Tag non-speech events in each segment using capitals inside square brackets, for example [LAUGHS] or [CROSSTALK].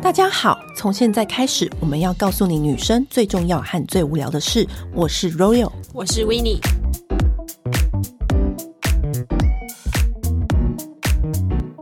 大家好，从现在开始，我们要告诉你女生最重要和最无聊的事。我是 Royal，我是 Winnie。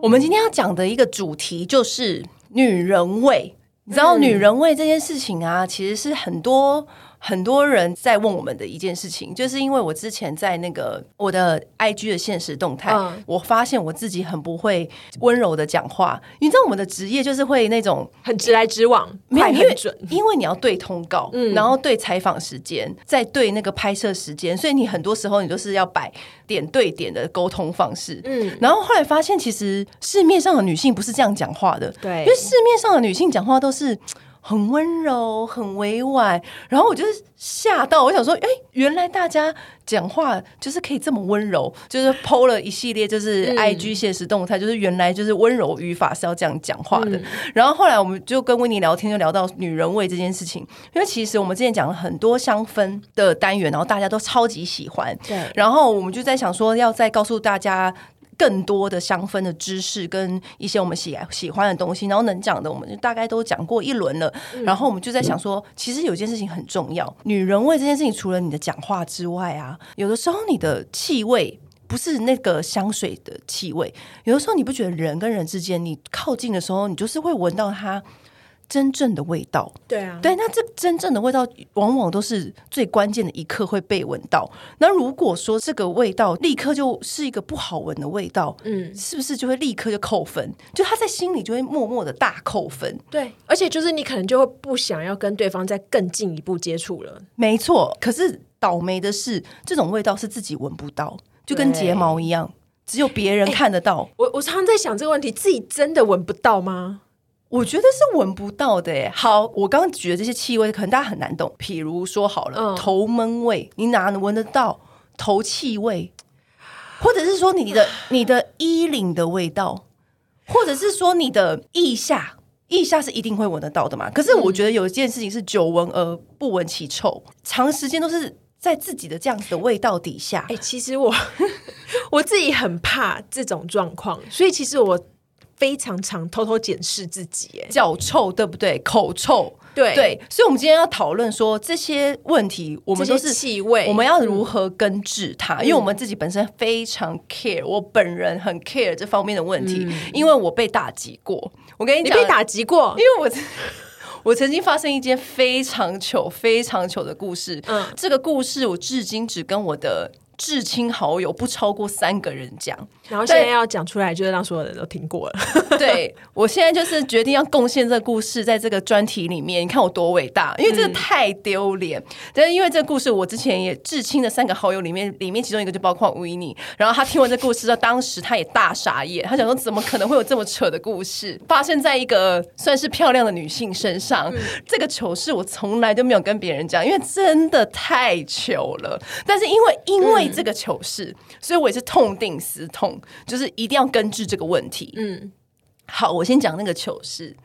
我们今天要讲的一个主题就是女人味。你知道女人味这件事情啊，其实是很多。很多人在问我们的一件事情，就是因为我之前在那个我的 IG 的现实动态，嗯、我发现我自己很不会温柔的讲话。你知道我们的职业就是会那种很直来直往，快很准，因为你要对通告，嗯、然后对采访时间，再对那个拍摄时间，所以你很多时候你都是要摆点对点的沟通方式。嗯，然后后来发现，其实市面上的女性不是这样讲话的，对，因为市面上的女性讲话都是。很温柔，很委婉，然后我就吓到，我想说，哎，原来大家讲话就是可以这么温柔，就是 PO 了一系列，就是 IG 现实动态，嗯、就是原来就是温柔语法是要这样讲话的。嗯、然后后来我们就跟温妮聊天，就聊到女人味这件事情，因为其实我们之前讲了很多香氛的单元，然后大家都超级喜欢，对，然后我们就在想说，要再告诉大家。更多的香氛的知识跟一些我们喜喜欢的东西，然后能讲的我们就大概都讲过一轮了。嗯、然后我们就在想说，其实有件事情很重要，女人味这件事情，除了你的讲话之外啊，有的时候你的气味不是那个香水的气味，有的时候你不觉得人跟人之间，你靠近的时候，你就是会闻到它。真正的味道，对啊，对，那这真正的味道往往都是最关键的一刻会被闻到。那如果说这个味道立刻就是一个不好闻的味道，嗯，是不是就会立刻就扣分？就他在心里就会默默的大扣分。对，而且就是你可能就会不想要跟对方再更进一步接触了。没错，可是倒霉的是，这种味道是自己闻不到，就跟睫毛一样，只有别人看得到。我我常常在想这个问题，自己真的闻不到吗？我觉得是闻不到的耶。好，我刚刚举的这些气味，可能大家很难懂。譬如说，好了，嗯、头闷味，你哪能闻得到？头气味，或者是说你的你的衣领的味道，或者是说你的腋下，腋下是一定会闻得到的嘛？可是我觉得有一件事情是久闻而不闻其臭，长时间都是在自己的这样子的味道底下。哎、欸，其实我 [LAUGHS] 我自己很怕这种状况，所以其实我。非常常偷偷检视自己，哎，脚臭对不对？口臭，对对，所以，我们今天要讨论说这些问题，我们都是气味，我们要如何根治它？嗯、因为我们自己本身非常 care，我本人很 care 这方面的问题，嗯、因为我被打击过。我跟你讲，你被打击过，因为我 [LAUGHS] 我曾经发生一件非常糗、非常糗的故事。嗯，这个故事我至今只跟我的。至亲好友不超过三个人讲，然后现在要讲出来，就是让所有人都听过了。[LAUGHS] 对，我现在就是决定要贡献这个故事在这个专题里面，你看我多伟大，因为这个太丢脸。嗯、但是因为这个故事，我之前也至亲的三个好友里面，里面其中一个就包括维尼。然后他听完这故事，到当时他也大傻眼，他想说怎么可能会有这么扯的故事发生在一个算是漂亮的女性身上？嗯、这个糗事我从来都没有跟别人讲，因为真的太糗了。但是因为因为这个糗事，所以我也是痛定思痛，就是一定要根治这个问题。嗯，好，我先讲那个糗事，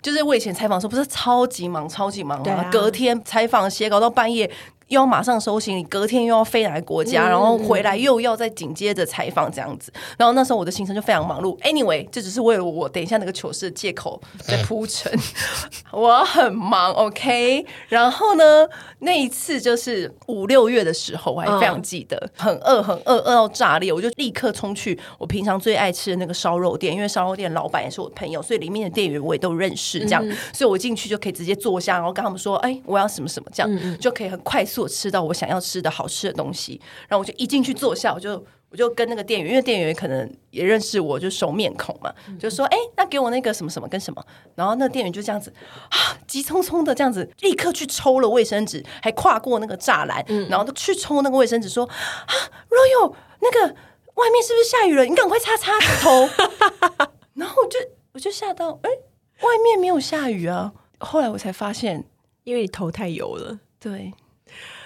就是我以前采访的时候，不是超级忙，超级忙啊，隔天采访写稿到半夜。又要马上收行李，隔天又要飞来国家，然后回来又要再紧接着采访这样子。然后那时候我的行程就非常忙碌。Anyway，这只是为了我等一下那个糗事的借口在铺陈。[LAUGHS] 我很忙，OK。然后呢，那一次就是五六月的时候，我还非常记得，很饿，很饿，饿到炸裂，我就立刻冲去我平常最爱吃的那个烧肉店，因为烧肉店老板也是我的朋友，所以里面的店员我也都认识。这样，所以我进去就可以直接坐下，然后跟他们说：“哎，我要什么什么，这样就可以很快速。”做吃到我想要吃的好吃的东西，然后我就一进去坐下，我就我就跟那个店员，因为店员可能也认识我，就熟面孔嘛，就说：“哎、欸，那给我那个什么什么跟什么。”然后那个店员就这样子啊，急匆匆的这样子，立刻去抽了卫生纸，还跨过那个栅栏，嗯、然后都去抽那个卫生纸，说：“啊，Royal，那个外面是不是下雨了？你赶快擦擦头。[LAUGHS] ”然后我就我就吓到，哎、欸，外面没有下雨啊。后来我才发现，因为你头太油了。对。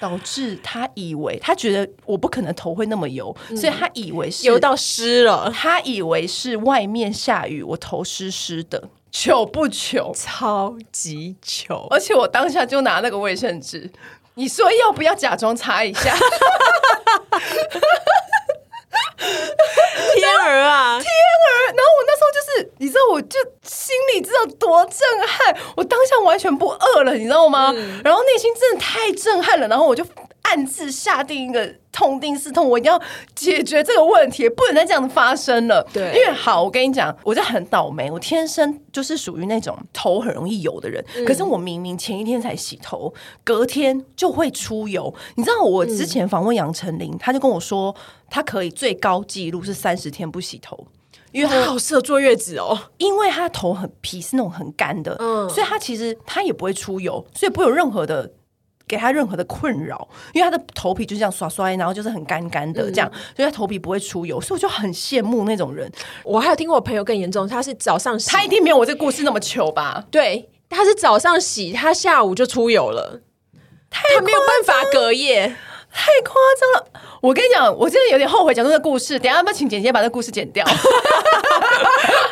导致他以为他觉得我不可能头会那么油，嗯、所以他以为是油到湿了。他以为是外面下雨，我头湿湿的，糗不糗？超级糗！而且我当下就拿那个卫生纸，你说要不要假装擦一下？[LAUGHS] 天儿啊，[LAUGHS] 天儿！然后我那时候就是，你知道我就心里知道多震撼，我当下完全不饿了，你知道吗？嗯、然后内心真的太震撼了，然后我就暗自下定一个痛定思痛，我一定要解决这个问题，不能再这样子发生了。对，因为好，我跟你讲，我就很倒霉，我天生就是属于那种头很容易油的人，嗯、可是我明明前一天才洗头，隔天就会出油。你知道，我之前访问杨丞琳，他就跟我说，他可以最高纪录是三十天不洗头。因为他好适合坐月子哦，因为他的头很皮，是那种很干的，嗯，所以他其实他也不会出油，所以不会有任何的给他任何的困扰，因为他的头皮就这样刷刷，然后就是很干干的这样，嗯、所以他头皮不会出油，所以我就很羡慕那种人。我还有听过我朋友更严重，他是早上洗，他一定没有我这个故事那么糗吧？对，他是早上洗，他下午就出油了，他没有办法隔夜。太夸张了！我跟你讲，我真的有点后悔讲这个故事。等一下要不要请姐姐把这个故事剪掉？[LAUGHS]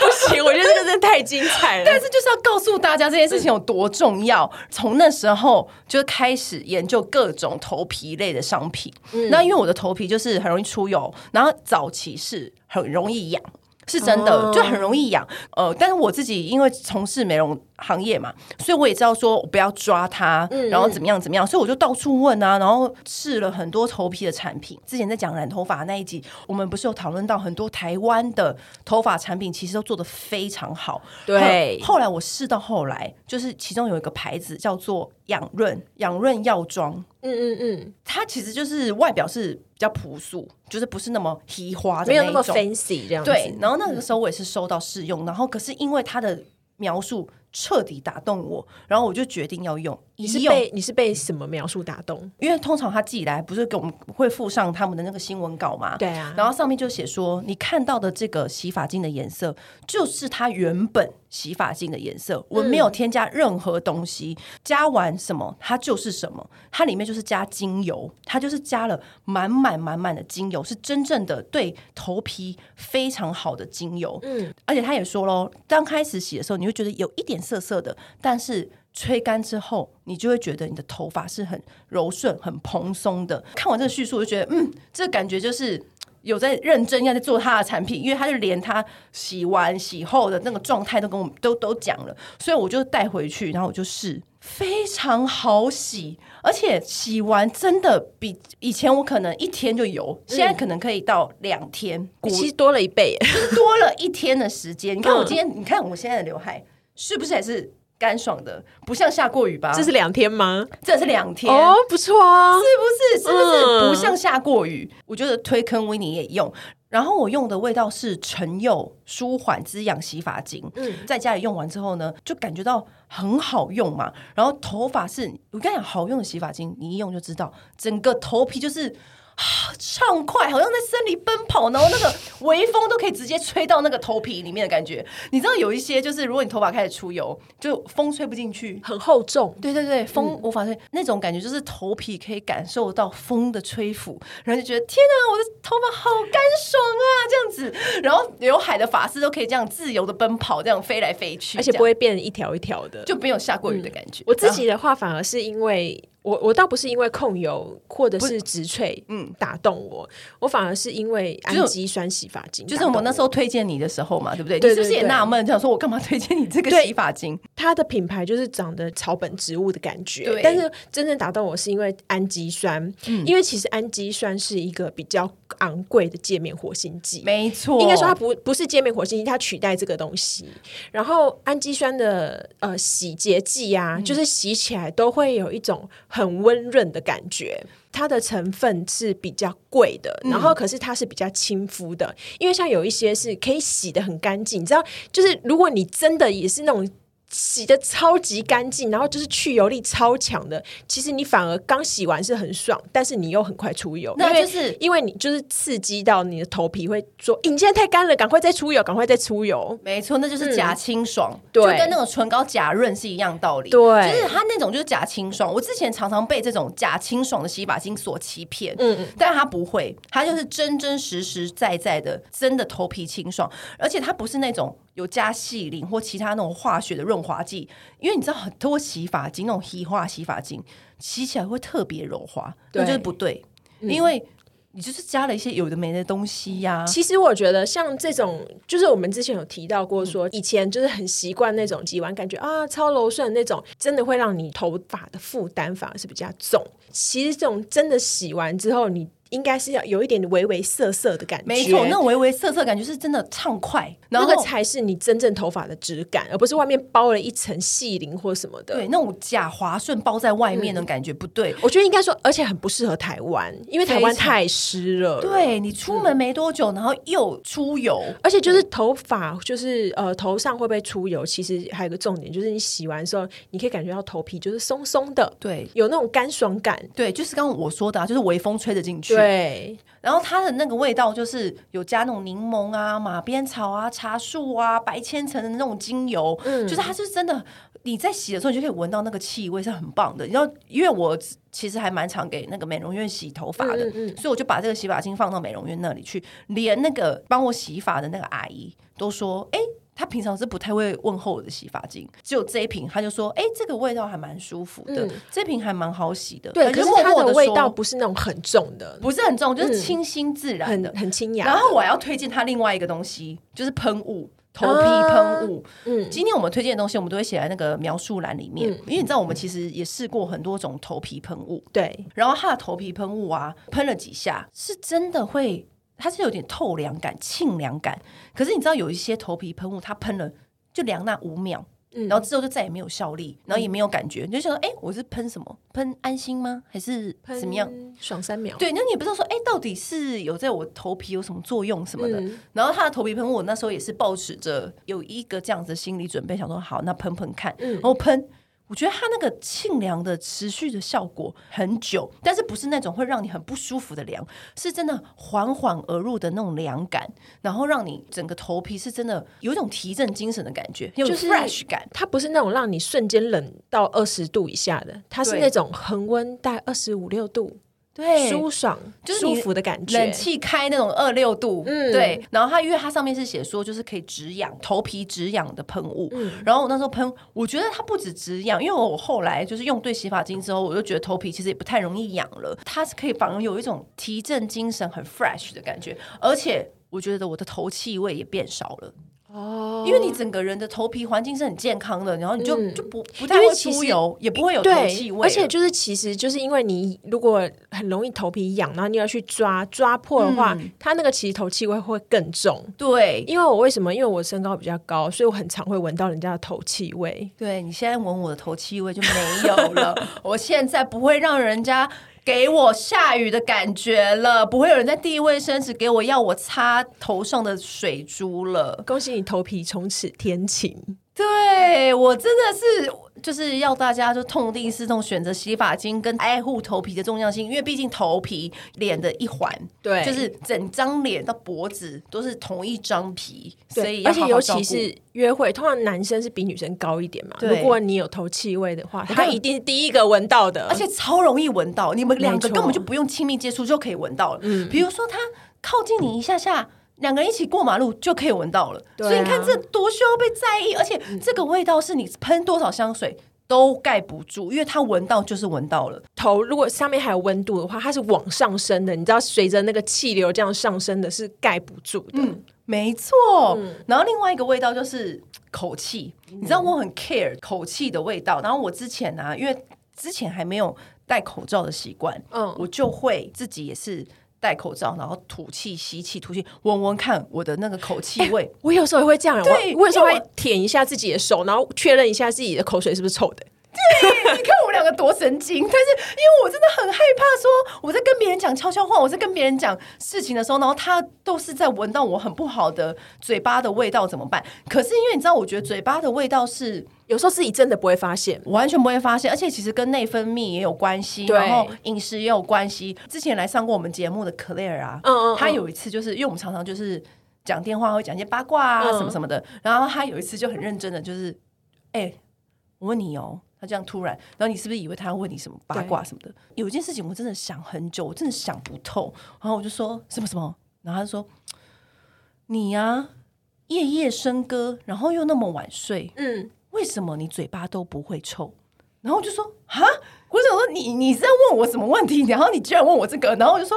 不行，我觉得这个真的太精彩了。但是就是要告诉大家这件事情有多重要。从那时候就开始研究各种头皮类的商品。嗯、那因为我的头皮就是很容易出油，然后早期是很容易痒。是真的，就很容易痒。呃，但是我自己因为从事美容行业嘛，所以我也知道说我不要抓它，然后怎么样怎么样，所以我就到处问啊，然后试了很多头皮的产品。之前在讲染头发那一集，我们不是有讨论到很多台湾的头发产品，其实都做得非常好。对，后来我试到后来，就是其中有一个牌子叫做养润养润药妆。嗯嗯嗯，它其实就是外表是比较朴素，就是不是那么提花的那种，没有那么 fancy 这样子。对，然后那个时候我也是收到试用，嗯、然后可是因为它的描述。彻底打动我，然后我就决定要用。你是被你是被什么描述打动？因为通常他寄来不是给我们会附上他们的那个新闻稿吗？对啊。然后上面就写说，你看到的这个洗发精的颜色就是它原本洗发精的颜色，我没有添加任何东西，嗯、加完什么它就是什么。它里面就是加精油，它就是加了满满满满的精油，是真正的对头皮非常好的精油。嗯，而且他也说喽，刚开始洗的时候，你会觉得有一点。涩涩的，但是吹干之后，你就会觉得你的头发是很柔顺、很蓬松的。看完这个叙述，我就觉得，嗯，这感觉就是有在认真要在做他的产品，因为他就连他洗完洗后的那个状态都跟我们都都讲了，所以我就带回去，然后我就试，非常好洗，而且洗完真的比以前我可能一天就油，现在可能可以到两天，嗯、其实多了一倍，多了一天的时间。[LAUGHS] 你看我今天，嗯、你看我现在的刘海。是不是还是干爽的？不像下过雨吧？这是两天吗？这是两天哦，不错啊，是不是？是不是不像下过雨？嗯、我觉得推坑维尼也用，然后我用的味道是橙柚舒缓滋养洗发精。嗯，在家里用完之后呢，就感觉到很好用嘛。然后头发是，我跟你讲，好用的洗发精，你一用就知道，整个头皮就是。畅快，好像在森林奔跑，然后那个微风都可以直接吹到那个头皮里面的感觉。你知道有一些就是，如果你头发开始出油，就风吹不进去，很厚重。对对对，风无法吹，嗯、那种感觉就是头皮可以感受到风的吹拂，然后就觉得天哪，我的头发好干爽啊，这样子。然后刘海的发丝都可以这样自由的奔跑，这样飞来飞去，而且不会变一条一条的，就没有下过雨的感觉。嗯、我自己的话，反而是因为。我我倒不是因为控油或者是植萃嗯打动我，嗯、我反而是因为氨基酸洗发精，就是我那时候推荐你的时候嘛，对不对？对对对，你是不是也纳闷，想说我干嘛推荐你这个洗发精？它的品牌就是长得草本植物的感觉，对。但是真正打动我是因为氨基酸，嗯、因为其实氨基酸是一个比较昂贵的界面活性剂，没错。应该说它不不是界面活性剂，它取代这个东西。然后氨基酸的呃洗洁剂啊，嗯、就是洗起来都会有一种。很温润的感觉，它的成分是比较贵的，然后可是它是比较亲肤的，嗯、因为像有一些是可以洗的很干净，你知道，就是如果你真的也是那种。洗的超级干净，然后就是去油力超强的。其实你反而刚洗完是很爽，但是你又很快出油，那就是因为你就是刺激到你的头皮，会说：“你现在太干了，赶快再出油，赶快再出油。”没错，那就是假清爽，嗯、对，就跟那种唇膏假润是一样道理。对，就是它那种就是假清爽。我之前常常被这种假清爽的洗发精所欺骗，嗯嗯，但它不会，它就是真真实实在在的真的头皮清爽，而且它不是那种。有加细灵或其他那种化学的润滑剂，因为你知道很多洗发精那种洗化洗发精洗起来会特别柔滑，那对就是不对。嗯、因为你就是加了一些有的没的东西呀、啊。其实我觉得像这种，就是我们之前有提到过，说以前就是很习惯那种洗完感觉啊超柔顺那种，真的会让你头发的负担反而是比较重。其实这种真的洗完之后，你。应该是要有一点微微涩涩的感觉，没错，那种微微涩涩感觉是真的畅快，然后那个才是你真正头发的质感，而不是外面包了一层细鳞或什么的。对，那种假滑顺包在外面的感觉不对。嗯、我觉得应该说，而且很不适合台湾，因为台湾太湿了。对，你出门没多久，然后又出油，而且就是头发，就是呃头上会不会出油？其实还有个重点，就是你洗完的时候，你可以感觉到头皮就是松松的，对，有那种干爽感。对，就是刚刚我说的、啊，就是微风吹着进去。对。然后它的那个味道就是有加那种柠檬啊、马鞭草啊、茶树啊、白千层的那种精油，嗯，就是它是真的，你在洗的时候你就可以闻到那个气味，是很棒的。然后因为我其实还蛮常给那个美容院洗头发的，嗯嗯，所以我就把这个洗发精放到美容院那里去，连那个帮我洗发的那个阿姨都说，哎。他平常是不太会问候我的洗发精，只有这一瓶，他就说：“哎、欸，这个味道还蛮舒服的，嗯、这瓶还蛮好洗的。”对，可是它的味道不是那种很重的，不是很重，就是清新自然的，嗯、很很清雅。然后我要推荐他另外一个东西，就是喷雾，头皮喷雾。嗯，今天我们推荐的东西，我们都会写在那个描述栏里面，嗯、因为你知道，我们其实也试过很多种头皮喷雾。对，然后它的头皮喷雾啊，喷了几下，是真的会，它是有点透凉感、沁凉感。可是你知道，有一些头皮喷雾，它喷了。就凉那五秒，嗯、然后之后就再也没有效力，然后也没有感觉，嗯、你就想说，哎、欸，我是喷什么？喷安心吗？还是怎么样？爽三秒？对，那你也不知道说，哎、欸，到底是有在我头皮有什么作用什么的？嗯、然后它的头皮喷雾，我那时候也是抱持着有一个这样子的心理准备，想说好，那喷喷看，嗯、然后喷。我觉得它那个沁凉的持续的效果很久，但是不是那种会让你很不舒服的凉，是真的缓缓而入的那种凉感，然后让你整个头皮是真的有一种提振精神的感觉，有 fresh 感。它不是那种让你瞬间冷到二十度以下的，它是那种恒温带二十五六度。对，舒爽就是舒服的感觉，冷气开那种二六度，嗯，对。然后它因为它上面是写说，就是可以止痒，头皮止痒的喷雾。嗯，然后我那时候喷，我觉得它不止止痒，因为我后来就是用对洗发精之后，我就觉得头皮其实也不太容易痒了。它是可以反而有一种提振精神、很 fresh 的感觉，而且我觉得我的头气味也变少了。哦，因为你整个人的头皮环境是很健康的，然后你就、嗯、就不不太会出油，也不会有头气味。而且就是其实就是因为你如果很容易头皮痒，然后你要去抓抓破的话，嗯、它那个其实头气味会更重。对，因为我为什么？因为我身高比较高，所以我很常会闻到人家的头气味。对，你现在闻我的头气味就没有了，[LAUGHS] 我现在不会让人家。给我下雨的感觉了，不会有人在递卫生纸给我要我擦头上的水珠了。恭喜你头皮从此天晴。对，我真的是就是要大家就痛定思痛，选择洗发精跟爱护头皮的重要性，因为毕竟头皮脸的一环，对，就是整张脸到脖子都是同一张皮，所以而且尤其是约会，通常男生是比女生高一点嘛。对如果你有头气味的话，他一定是第一个闻到的，而且超容易闻到，你们两个根本就不用亲密接触就可以闻到了。嗯，比如说他靠近你一下下。嗯两个人一起过马路就可以闻到了，啊、所以你看这多需要被在意，而且这个味道是你喷多少香水都盖不住，因为它闻到就是闻到了。头如果上面还有温度的话，它是往上升的，你知道，随着那个气流这样上升的，是盖不住的。嗯，没错。嗯、然后另外一个味道就是口气，嗯、你知道我很 care 口气的味道。然后我之前呢、啊，因为之前还没有戴口罩的习惯，嗯，我就会自己也是。戴口罩，然后吐气、吸气、吐气，闻闻看我的那个口气味。欸、我有时候也会这样，对我，我有时候会舔一下自己的手，然后确认一下自己的口水是不是臭的。对，你看我们两个多神经。但是因为我真的很害怕，说我在跟别人讲悄悄话，我在跟别人讲事情的时候，然后他都是在闻到我很不好的嘴巴的味道，怎么办？可是因为你知道，我觉得嘴巴的味道是。有时候自己真的不会发现，完全不会发现，而且其实跟内分泌也有关系，然后饮食也有关系。之前来上过我们节目的 Claire 啊，嗯嗯嗯，他有一次就是因为我们常常就是讲电话会讲一些八卦啊什么什么的，嗯、然后他有一次就很认真的就是，哎、欸，我问你哦，他这样突然，然后你是不是以为他要问你什么八卦什么的？有一件事情我真的想很久，我真的想不透，然后我就说什么什么，然后他就说你呀、啊，夜夜笙歌，然后又那么晚睡，嗯。为什么你嘴巴都不会臭？然后我就说啊，我想说你你是在问我什么问题？然后你居然问我这个，然后我就说，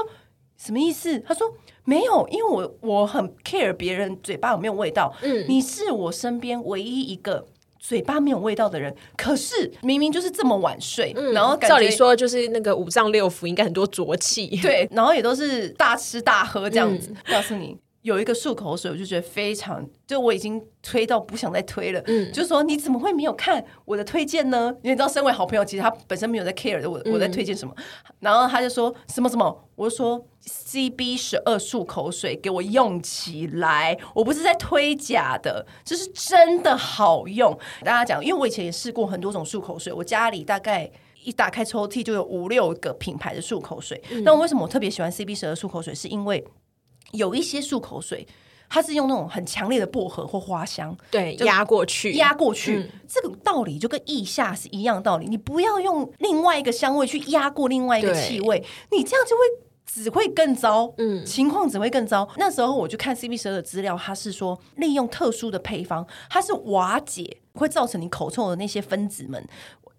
什么意思？他说没有，因为我我很 care 别人嘴巴有没有味道。嗯，你是我身边唯一一个嘴巴没有味道的人。可是明明就是这么晚睡，嗯、然后照理说就是那个五脏六腑应该很多浊气，对，然后也都是大吃大喝这样子。嗯、告诉你。有一个漱口水，我就觉得非常，就我已经推到不想再推了。嗯，就说你怎么会没有看我的推荐呢？因为你知道，身为好朋友，其实他本身没有在 care 的，我我在推荐什么。嗯、然后他就说什么什么，我就说 CB 十二漱口水给我用起来，我不是在推假的，这是真的好用。大家讲，因为我以前也试过很多种漱口水，我家里大概一打开抽屉就有五六个品牌的漱口水。那、嗯、为什么我特别喜欢 CB 十二漱口水？是因为有一些漱口水，它是用那种很强烈的薄荷或花香，对，压过去，压过去。嗯、这个道理就跟腋下是一样的道理。你不要用另外一个香味去压过另外一个气味，你这样就会只会更糟。嗯，情况只会更糟。那时候我就看 CB 十二的资料，它是说利用特殊的配方，它是瓦解会造成你口臭的那些分子们。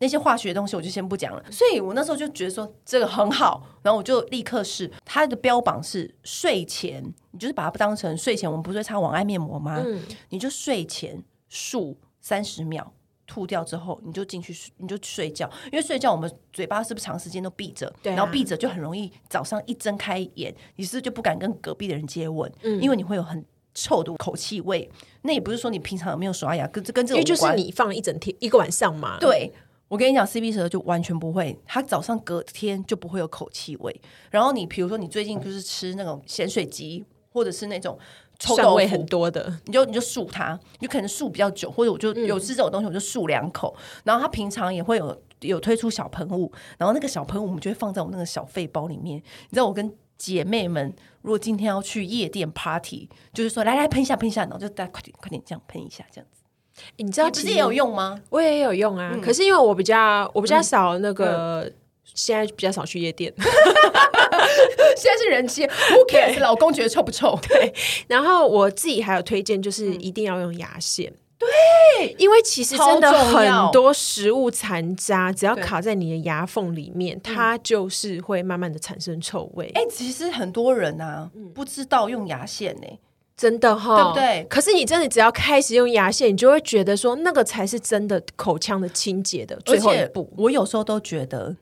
那些化学的东西我就先不讲了，所以我那时候就觉得说这个很好，然后我就立刻试。它的标榜是睡前，你就是把它当成睡前，我们不是会擦晚安面膜吗？嗯，你就睡前漱三十秒，吐掉之后你就进去，你就睡觉。因为睡觉我们嘴巴是不是长时间都闭着？对啊，然后闭着就很容易早上一睁开眼，你是不是就不敢跟隔壁的人接吻？嗯，因为你会有很臭的口气味。那也不是说你平常有没有刷牙，跟这跟这个就是你放了一整天一个晚上嘛。对。我跟你讲，CB 十二就完全不会，它早上隔天就不会有口气味。然后你比如说你最近就是吃那种咸水鸡，或者是那种臭豆腐味很多的，你就你就漱它，你可能漱比较久，或者我就有吃这种东西，我就漱两口。嗯、然后它平常也会有有推出小喷雾，然后那个小喷雾我们就会放在我那个小肺包里面。你知道我跟姐妹们，如果今天要去夜店 party，就是说来来喷一下喷一下，然后就大家快点快点这样喷一下这样子。你知道其实也有用吗？我也有用啊，嗯、可是因为我比较我比较少那个，嗯、现在比较少去夜店。[LAUGHS] 现在是人气，Who cares？老公觉得臭不臭？对。然后我自己还有推荐，就是一定要用牙线。对，因为其实真的很多食物残渣，只要卡在你的牙缝里面，它就是会慢慢的产生臭味。哎、欸，其实很多人啊，不知道用牙线呢、欸。真的哈，对不对？可是你真的只要开始用牙线，你就会觉得说，那个才是真的口腔的清洁的最后一步。我有时候都觉得，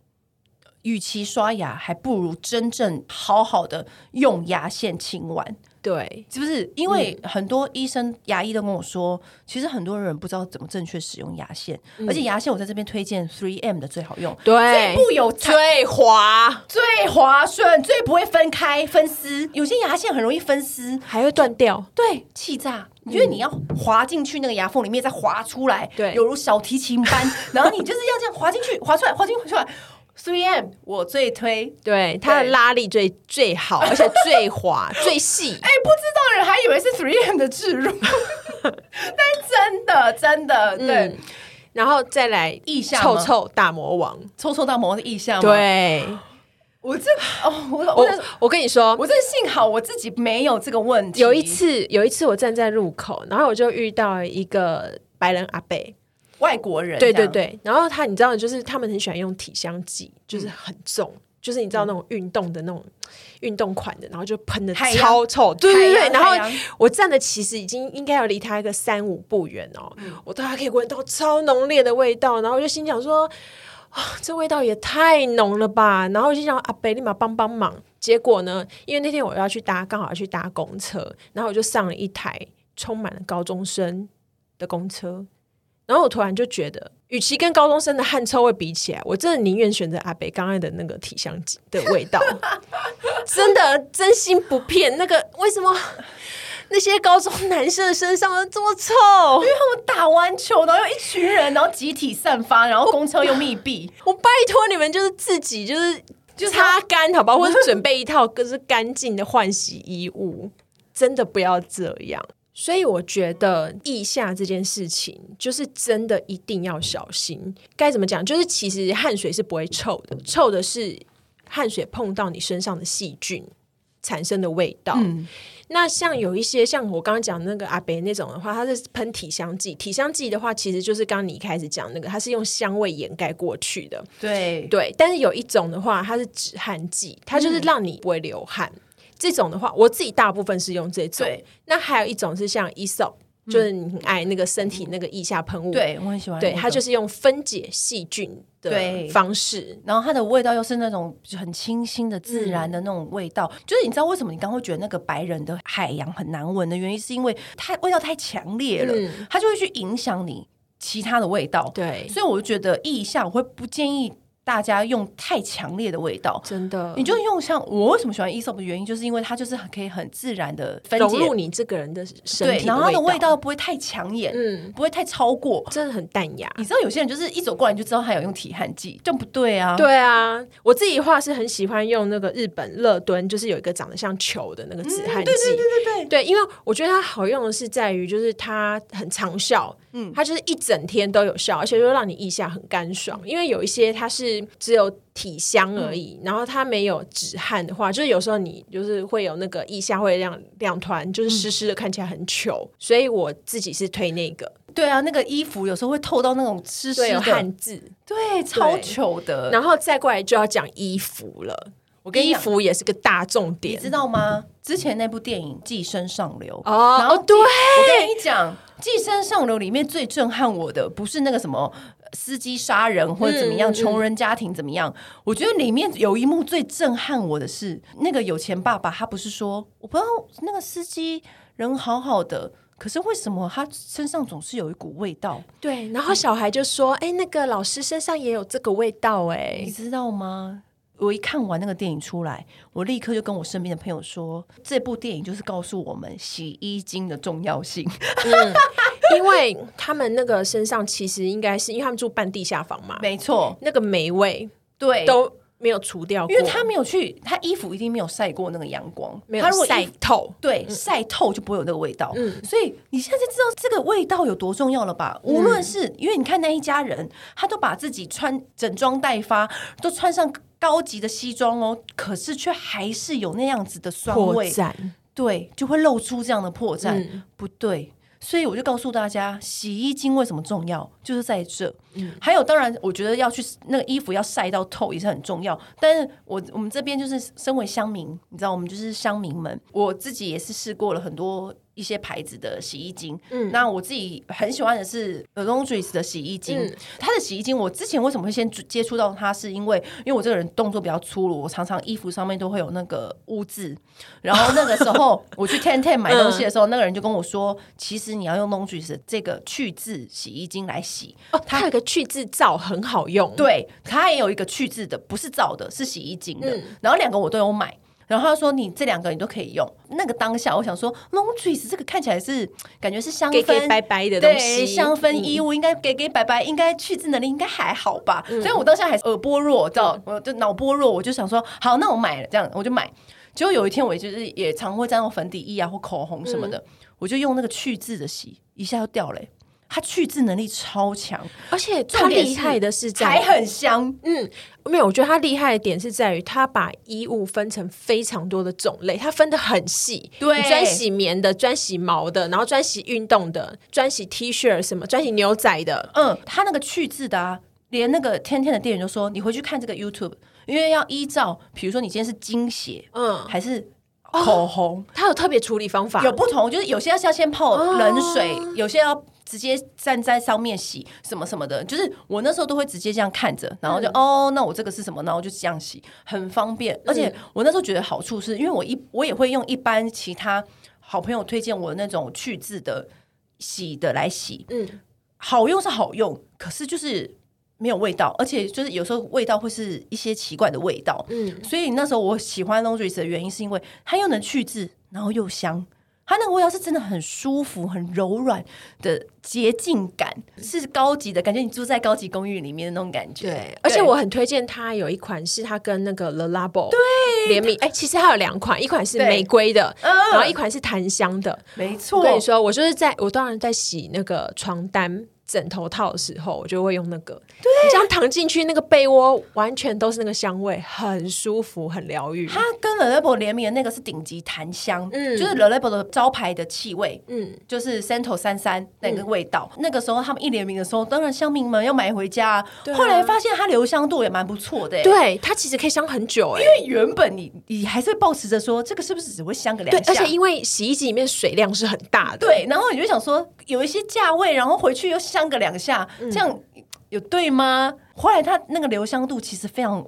与其刷牙，还不如真正好好的用牙线清完。对，是不是？因为很多医生、牙医都跟我说，其实很多人不知道怎么正确使用牙线，而且牙线我在这边推荐 Three M 的最好用，对，最不有最滑、最滑顺、最不会分开分丝。有些牙线很容易分丝，还会断掉，对，气炸。因为你要滑进去那个牙缝里面，再滑出来，对，犹如小提琴般。然后你就是要这样滑进去、滑出来、滑进去、滑出来。Three M 我最推，对它的拉力最最好，[LAUGHS] 而且最滑 [LAUGHS] 最细。哎，不知道的人还以为是 Three M 的置入，[LAUGHS] 但真的真的对。然后再来意象臭臭大魔王，臭臭大魔王的意象吗？对，[GASPS] 我这哦，我我我跟你说，我这幸好我自己没有这个问题。有一次，有一次我站在路口，然后我就遇到一个白人阿伯。外国人对对对，然后他你知道，就是他们很喜欢用体香剂，就是很重，嗯、就是你知道那种运动的那种运动款的，然后就喷的超臭，阳对对对。然后我站的其实已经应该要离他一个三五步远哦，嗯、我都还可以闻到超浓烈的味道，然后我就心想说，啊，这味道也太浓了吧！然后我就想阿北立马帮帮忙。结果呢，因为那天我要去搭，刚好要去搭公车，然后我就上了一台充满了高中生的公车。然后我突然就觉得，与其跟高中生的汗臭味比起来，我真的宁愿选择阿北刚才的那个体香剂的味道。[LAUGHS] 真的，真心不骗。那个为什么那些高中男生的身上都这么臭？因为他们打完球，然后有一群人，然后集体散发，然后公车又密闭。我拜托你们，就是自己就是就擦干好不好？或者准备一套就是干净的换洗衣物，真的不要这样。所以我觉得腋下这件事情，就是真的一定要小心。该怎么讲？就是其实汗水是不会臭的，臭的是汗水碰到你身上的细菌产生的味道。嗯、那像有一些像我刚刚讲那个阿北那种的话，它是喷体香剂。体香剂的话，其实就是刚刚你一开始讲那个，它是用香味掩盖过去的。对对，但是有一种的话，它是止汗剂，它就是让你不会流汗。嗯、这种的话，我自己大部分是用这种。对那还有一种是像 Aesop 就是你很爱那个身体那个腋下喷雾，对我很喜欢、那个。对，它就是用分解细菌的方式，然后它的味道又是那种很清新的、自然的那种味道。嗯、就是你知道为什么你刚刚会觉得那个白人的海洋很难闻的原因，是因为它味道太强烈了，嗯、它就会去影响你其他的味道。对，所以我就觉得腋下我会不建议。大家用太强烈的味道，真的，你就用像我为什么喜欢 Aesop 的原因，就是因为它就是很可以很自然的融入你这个人的身体的，然后它的味道不会太抢眼，嗯，不会太超过，真的很淡雅。你知道有些人就是一走过来你就知道他有用体汗剂，这不对啊。对啊，我自己的话是很喜欢用那个日本乐敦，就是有一个长得像球的那个止汗剂，嗯，对对对对对，对，因为我觉得它好用的是在于就是它很长效，嗯，它就是一整天都有效，而且又让你腋下很干爽。因为有一些它是只有体香而已，嗯、然后它没有止汗的话，就是有时候你就是会有那个腋下会两两团，就是湿湿的，看起来很糗。嗯、所以我自己是推那个。对啊，那个衣服有时候会透到那种湿湿的汗渍，对，超糗的。然后再过来就要讲衣服了，我跟衣服也是个大重点，你知道吗？之前那部电影《寄生上流》哦，然后对，我跟你讲，《寄生上流》里面最震撼我的不是那个什么。司机杀人或者怎么样，穷、嗯、人家庭怎么样？嗯、我觉得里面有一幕最震撼我的是，那个有钱爸爸，他不是说我不知道那个司机人好好的，可是为什么他身上总是有一股味道？对，然后小孩就说：“哎、嗯，那个老师身上也有这个味道。”哎，你知道吗？我一看完那个电影出来，我立刻就跟我身边的朋友说，这部电影就是告诉我们洗衣精的重要性。嗯，因为他们那个身上其实应该是因为他们住半地下房嘛，没错，那个霉味对。都没有除掉过，因为他没有去，他衣服一定没有晒过那个阳光，没有晒透，对，晒透就不会有那个味道。嗯，所以你现在就知道这个味道有多重要了吧？无论是因为你看那一家人，他都把自己穿整装待发，都穿上高级的西装哦，可是却还是有那样子的酸味，破，对，就会露出这样的破绽，嗯、不对。所以我就告诉大家，洗衣精为什么重要，就是在这。嗯、还有，当然，我觉得要去那个衣服要晒到透也是很重要。但是我我们这边就是身为乡民，你知道，我们就是乡民们，我自己也是试过了很多。一些牌子的洗衣精，嗯，那我自己很喜欢的是 Laundries 的洗衣精。嗯、它的洗衣精，我之前为什么会先接触到它，是因为因为我这个人动作比较粗鲁，我常常衣服上面都会有那个污渍。然后那个时候 [LAUGHS] 我去 Ten Ten 买东西的时候，嗯、那个人就跟我说，其实你要用 Laundries 的这个去渍洗衣精来洗。哦，它有个去渍皂很好用，对，它也有一个去渍的，不是皂的，是洗衣精的。嗯、然后两个我都有买。然后他说：“你这两个你都可以用。”那个当下，我想说，Laundries 这个看起来是感觉是香氛，白白的东西，对，香氛衣物应该给给白白，应该去渍能力应该还好吧？嗯、所以我当下还是耳波弱，知道？我就脑波弱，我就想说，好，那我买了，这样我就买。结果有一天，我就是也常会沾到粉底液啊或口红什么的，嗯、我就用那个去渍的洗，一下就掉了。它去渍能力超强，而且它厉害的是在还很香。嗯，没有，我觉得它厉害的点是在于它把衣物分成非常多的种类，它分的很细。对，专洗棉的，专洗毛的，然后专洗运动的，专洗 T 恤什么，专洗牛仔的。嗯，它那个去渍的啊，连那个天天的店员都说，你回去看这个 YouTube，因为要依照，比如说你今天是精血，嗯，还是口红，它有特别处理方法，有不同，就是有些是要先泡冷水，有些要。直接站在上面洗什么什么的，就是我那时候都会直接这样看着，然后就、嗯、哦，那我这个是什么？然后就这样洗，很方便。而且我那时候觉得好处是因为我一我也会用一般其他好朋友推荐我的那种去渍的洗的来洗，嗯，好用是好用，可是就是没有味道，而且就是有时候味道会是一些奇怪的味道，嗯，所以那时候我喜欢 Laundries 的原因是因为它又能去渍，然后又香。它那个味道是真的很舒服、很柔软的洁净感，是高级的感觉。你住在高级公寓里面的那种感觉。对，而且我很推荐它有一款是它跟那个 Le Labo 对联名。哎，其实它有两款，一款是玫瑰的，然后一款是檀香的。没错。我跟你说，我就是在我当然在洗那个床单。枕头套的时候，我就会用那个。对，你这样躺进去，那个被窝完全都是那个香味，很舒服，很疗愈。它跟 Le Labo 联名的那个是顶级檀香，嗯，就是 Le Labo 的招牌的气味，嗯，就是 Scento 三三那个味道。嗯、那个时候他们一联名的时候，当然香民们要买回家。啊、后来发现它留香度也蛮不错的，对，它其实可以香很久，哎，因为原本你你还是会抱持着说，这个是不是只会香个两下？而且因为洗衣机里面水量是很大的，对，然后你就想说有一些价位，然后回去又香个两下，这样有对吗？后来它那个留香度其实非常。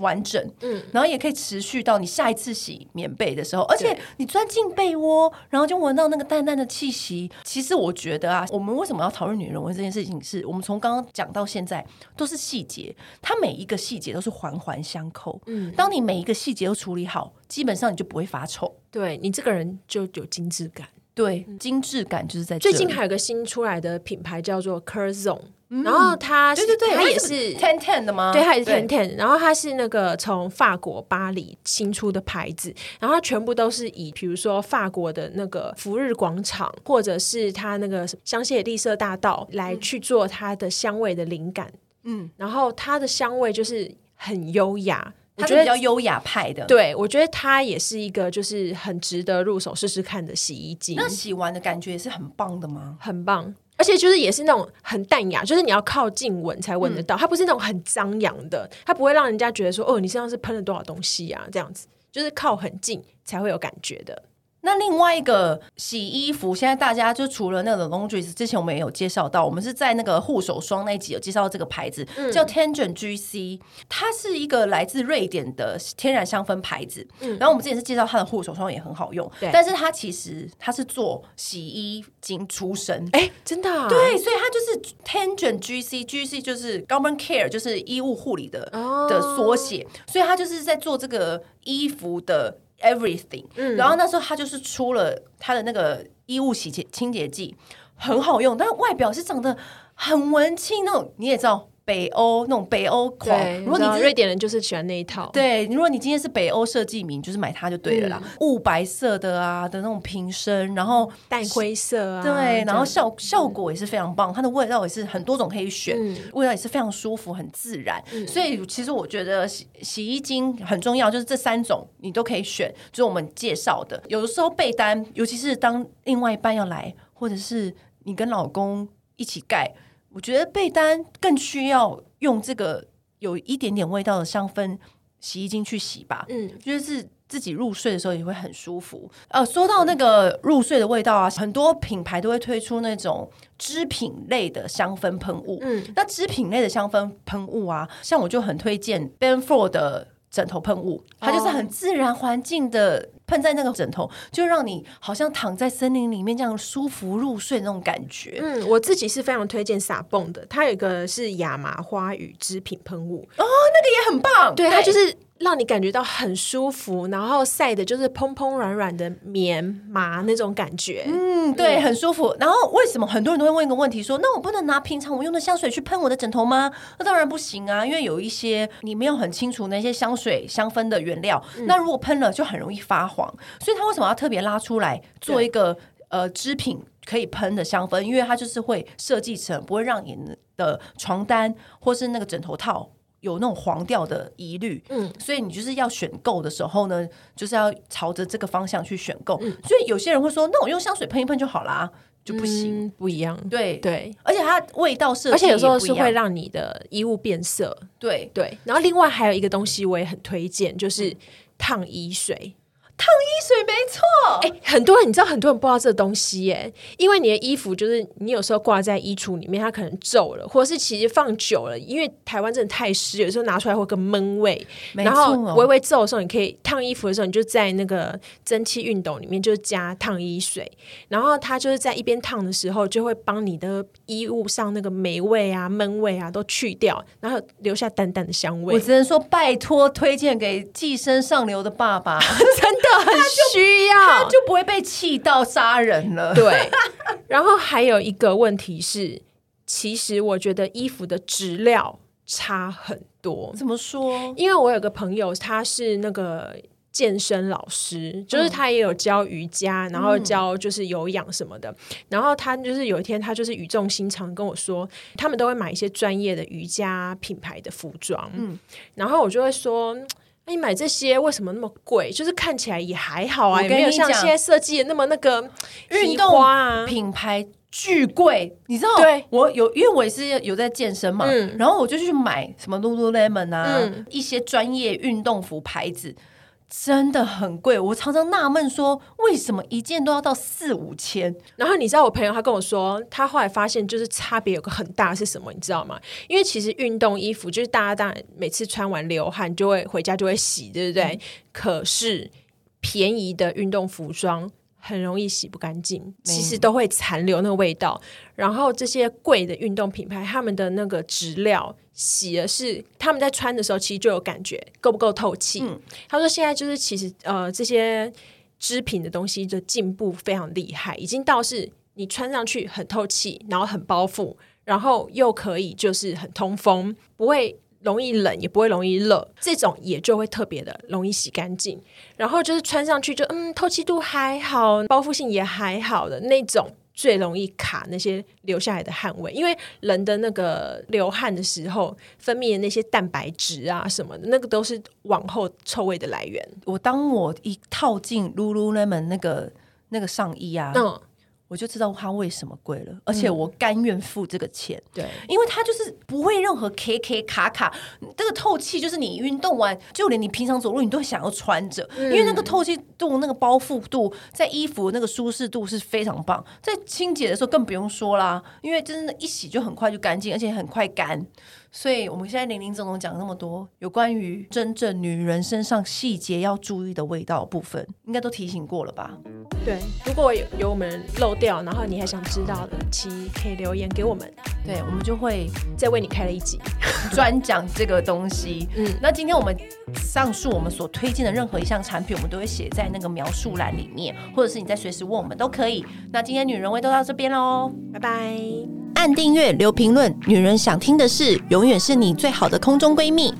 完整，嗯，然后也可以持续到你下一次洗棉被的时候，而且你钻进被窝，然后就闻到那个淡淡的气息。其实我觉得啊，我们为什么要讨论女人味这件事情是？是我们从刚刚讲到现在都是细节，它每一个细节都是环环相扣。嗯，当你每一个细节都处理好，基本上你就不会发臭，对你这个人就有精致感。对，精致感就是在这。最近还有个新出来的品牌叫做 Curzon，然后它是对对对，它也是 Ten Ten 的吗？对，它也是 Ten Ten，然后它是那个从法国巴黎新出的牌子，然后它全部都是以比如说法国的那个福日广场，或者是它那个香榭丽舍大道来去做它的香味的灵感，嗯，然后它的香味就是很优雅。我觉得比较优雅派的，对，我觉得它也是一个就是很值得入手试试看的洗衣机。那洗完的感觉也是很棒的吗？很棒，而且就是也是那种很淡雅，就是你要靠近闻才闻得到，嗯、它不是那种很张扬的，它不会让人家觉得说哦，你身上是喷了多少东西啊，这样子，就是靠很近才会有感觉的。那另外一个洗衣服，现在大家就除了那个 Laundries，之前我们也有介绍到，我们是在那个护手霜那一集有介绍到这个牌子，嗯、叫 Tangent GC，它是一个来自瑞典的天然香氛牌子。嗯、然后我们之前是介绍它的护手霜也很好用，对。但是它其实它是做洗衣精出身，哎，真的、啊，对，所以它就是 Tangent GC，GC 就是 Government Care，就是衣物护理的、哦、的缩写，所以它就是在做这个衣服的。Everything，、嗯、然后那时候他就是出了他的那个衣物洗洁清洁剂，很好用，但是外表是长得很文青那种，你也知道。北欧那种北欧狂，如果你瑞典人就是喜欢那一套。对，如果你今天是北欧设计迷，就是买它就对了啦。雾白色的啊的那种瓶身，然后淡灰色啊，对，然后效效果也是非常棒，它的味道也是很多种可以选，味道也是非常舒服，很自然。所以其实我觉得洗洗衣精很重要，就是这三种你都可以选，就是我们介绍的。有的时候被单，尤其是当另外一半要来，或者是你跟老公一起盖。我觉得被单更需要用这个有一点点味道的香氛洗衣精去洗吧，嗯，就是自己入睡的时候也会很舒服。呃，说到那个入睡的味道啊，很多品牌都会推出那种织品类的香氛喷雾，嗯，那织品类的香氛喷雾啊，像我就很推荐 Ben For 的。枕头喷雾，它就是很自然环境的喷在那个枕头，就让你好像躺在森林里面这样舒服入睡那种感觉。嗯，我自己是非常推荐撒蹦的，它有一个是亚麻花语织品喷雾，哦，那个也很棒。对，对它就是。让你感觉到很舒服，然后晒的就是蓬蓬软软的棉麻那种感觉。嗯，对，很舒服。然后为什么很多人都会问一个问题说，说那我不能拿平常我用的香水去喷我的枕头吗？那当然不行啊，因为有一些你没有很清楚那些香水香氛的原料，嗯、那如果喷了就很容易发黄。所以它为什么要特别拉出来做一个呃织品可以喷的香氛？因为它就是会设计成不会让你的床单或是那个枕头套。有那种黄掉的疑虑，嗯，所以你就是要选购的时候呢，就是要朝着这个方向去选购。嗯，所以有些人会说，那我用香水喷一喷就好啦，就不行，嗯，不一样。对。对，而且它味道是，而且有时候是会让你的衣物变色。对。对，然后另外还有一个东西我也很推荐，就是烫衣水。烫衣水没错，哎、欸，很多人你知道，很多人不知道这个东西耶，因为你的衣服就是你有时候挂在衣橱里面，它可能皱了，或者是其实放久了，因为台湾真的太湿，有时候拿出来会有个闷味，哦、然后微微皱的时候，你可以烫衣服的时候，你就在那个蒸汽熨斗里面就加烫衣水，然后它就是在一边烫的时候，就会帮你的衣物上那个霉味啊、闷味啊都去掉，然后留下淡淡的香味。我只能说拜托推荐给寄生上流的爸爸，[LAUGHS] 真的。很需要，他就不会被气到杀人了。对，[LAUGHS] 然后还有一个问题是，其实我觉得衣服的质料差很多。怎么说？因为我有个朋友，他是那个健身老师，就是他也有教瑜伽，然后教就是有氧什么的。然后他就是有一天，他就是语重心长跟我说，他们都会买一些专业的瑜伽品牌的服装。嗯，然后我就会说。你买这些为什么那么贵？就是看起来也还好啊，也没有像现在设计的那么那个运动啊，品牌巨贵。你知道？对，我有，因为我也是有在健身嘛，嗯、然后我就去买什么 Lululemon 啊，嗯、一些专业运动服牌子。真的很贵，我常常纳闷说，为什么一件都要到四五千？然后你知道我朋友他跟我说，他后来发现就是差别有个很大是什么，你知道吗？因为其实运动衣服就是大家当然每次穿完流汗就会回家就会洗，对不对？嗯、可是便宜的运动服装。很容易洗不干净，其实都会残留那个味道。然后这些贵的运动品牌，他们的那个质料洗的是他们在穿的时候，其实就有感觉够不够透气。嗯、他说现在就是其实呃这些织品的东西的进步非常厉害，已经到是你穿上去很透气，然后很包覆，然后又可以就是很通风，不会。容易冷也不会容易热，这种也就会特别的容易洗干净。然后就是穿上去就嗯，透气度还好，包覆性也还好的那种，最容易卡那些留下来的汗味。因为人的那个流汗的时候分泌的那些蛋白质啊什么的，那个都是往后臭味的来源。我当我一套进 Lululemon 那个那个上衣啊，嗯。我就知道它为什么贵了，而且我甘愿付这个钱。对、嗯，因为它就是不会任何 K K 卡卡，这个透气就是你运动完，就连你平常走路你都想要穿着，嗯、因为那个透气度、那个包覆度，在衣服那个舒适度是非常棒。在清洁的时候更不用说啦，因为真的，一洗就很快就干净，而且很快干。所以我们现在林林总总讲那么多有关于真正女人身上细节要注意的味道的部分，应该都提醒过了吧？对，如果有有我们漏掉，然后你还想知道的，其可以留言给我们，对，我们就会再为你开了一集专讲这个东西。[LAUGHS] 嗯，那今天我们上述我们所推荐的任何一项产品，我们都会写在那个描述栏里面，或者是你再随时问我们都可以。那今天女人味都到这边喽，拜拜。按订阅，留评论，女人想听的事，永远是你最好的空中闺蜜。